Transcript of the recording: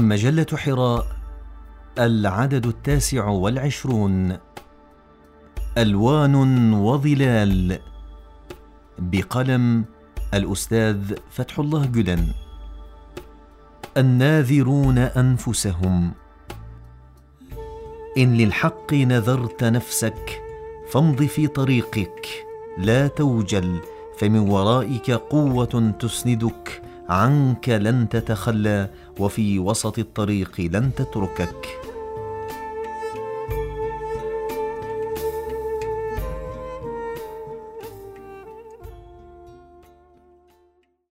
مجلة حراء العدد التاسع والعشرون. ألوان وظلال. بقلم الأستاذ فتح الله جدن. الناذرون أنفسهم. إن للحق نذرت نفسك فامض في طريقك. لا توجل فمن ورائك قوة تسندك. عنك لن تتخلى وفي وسط الطريق لن تتركك.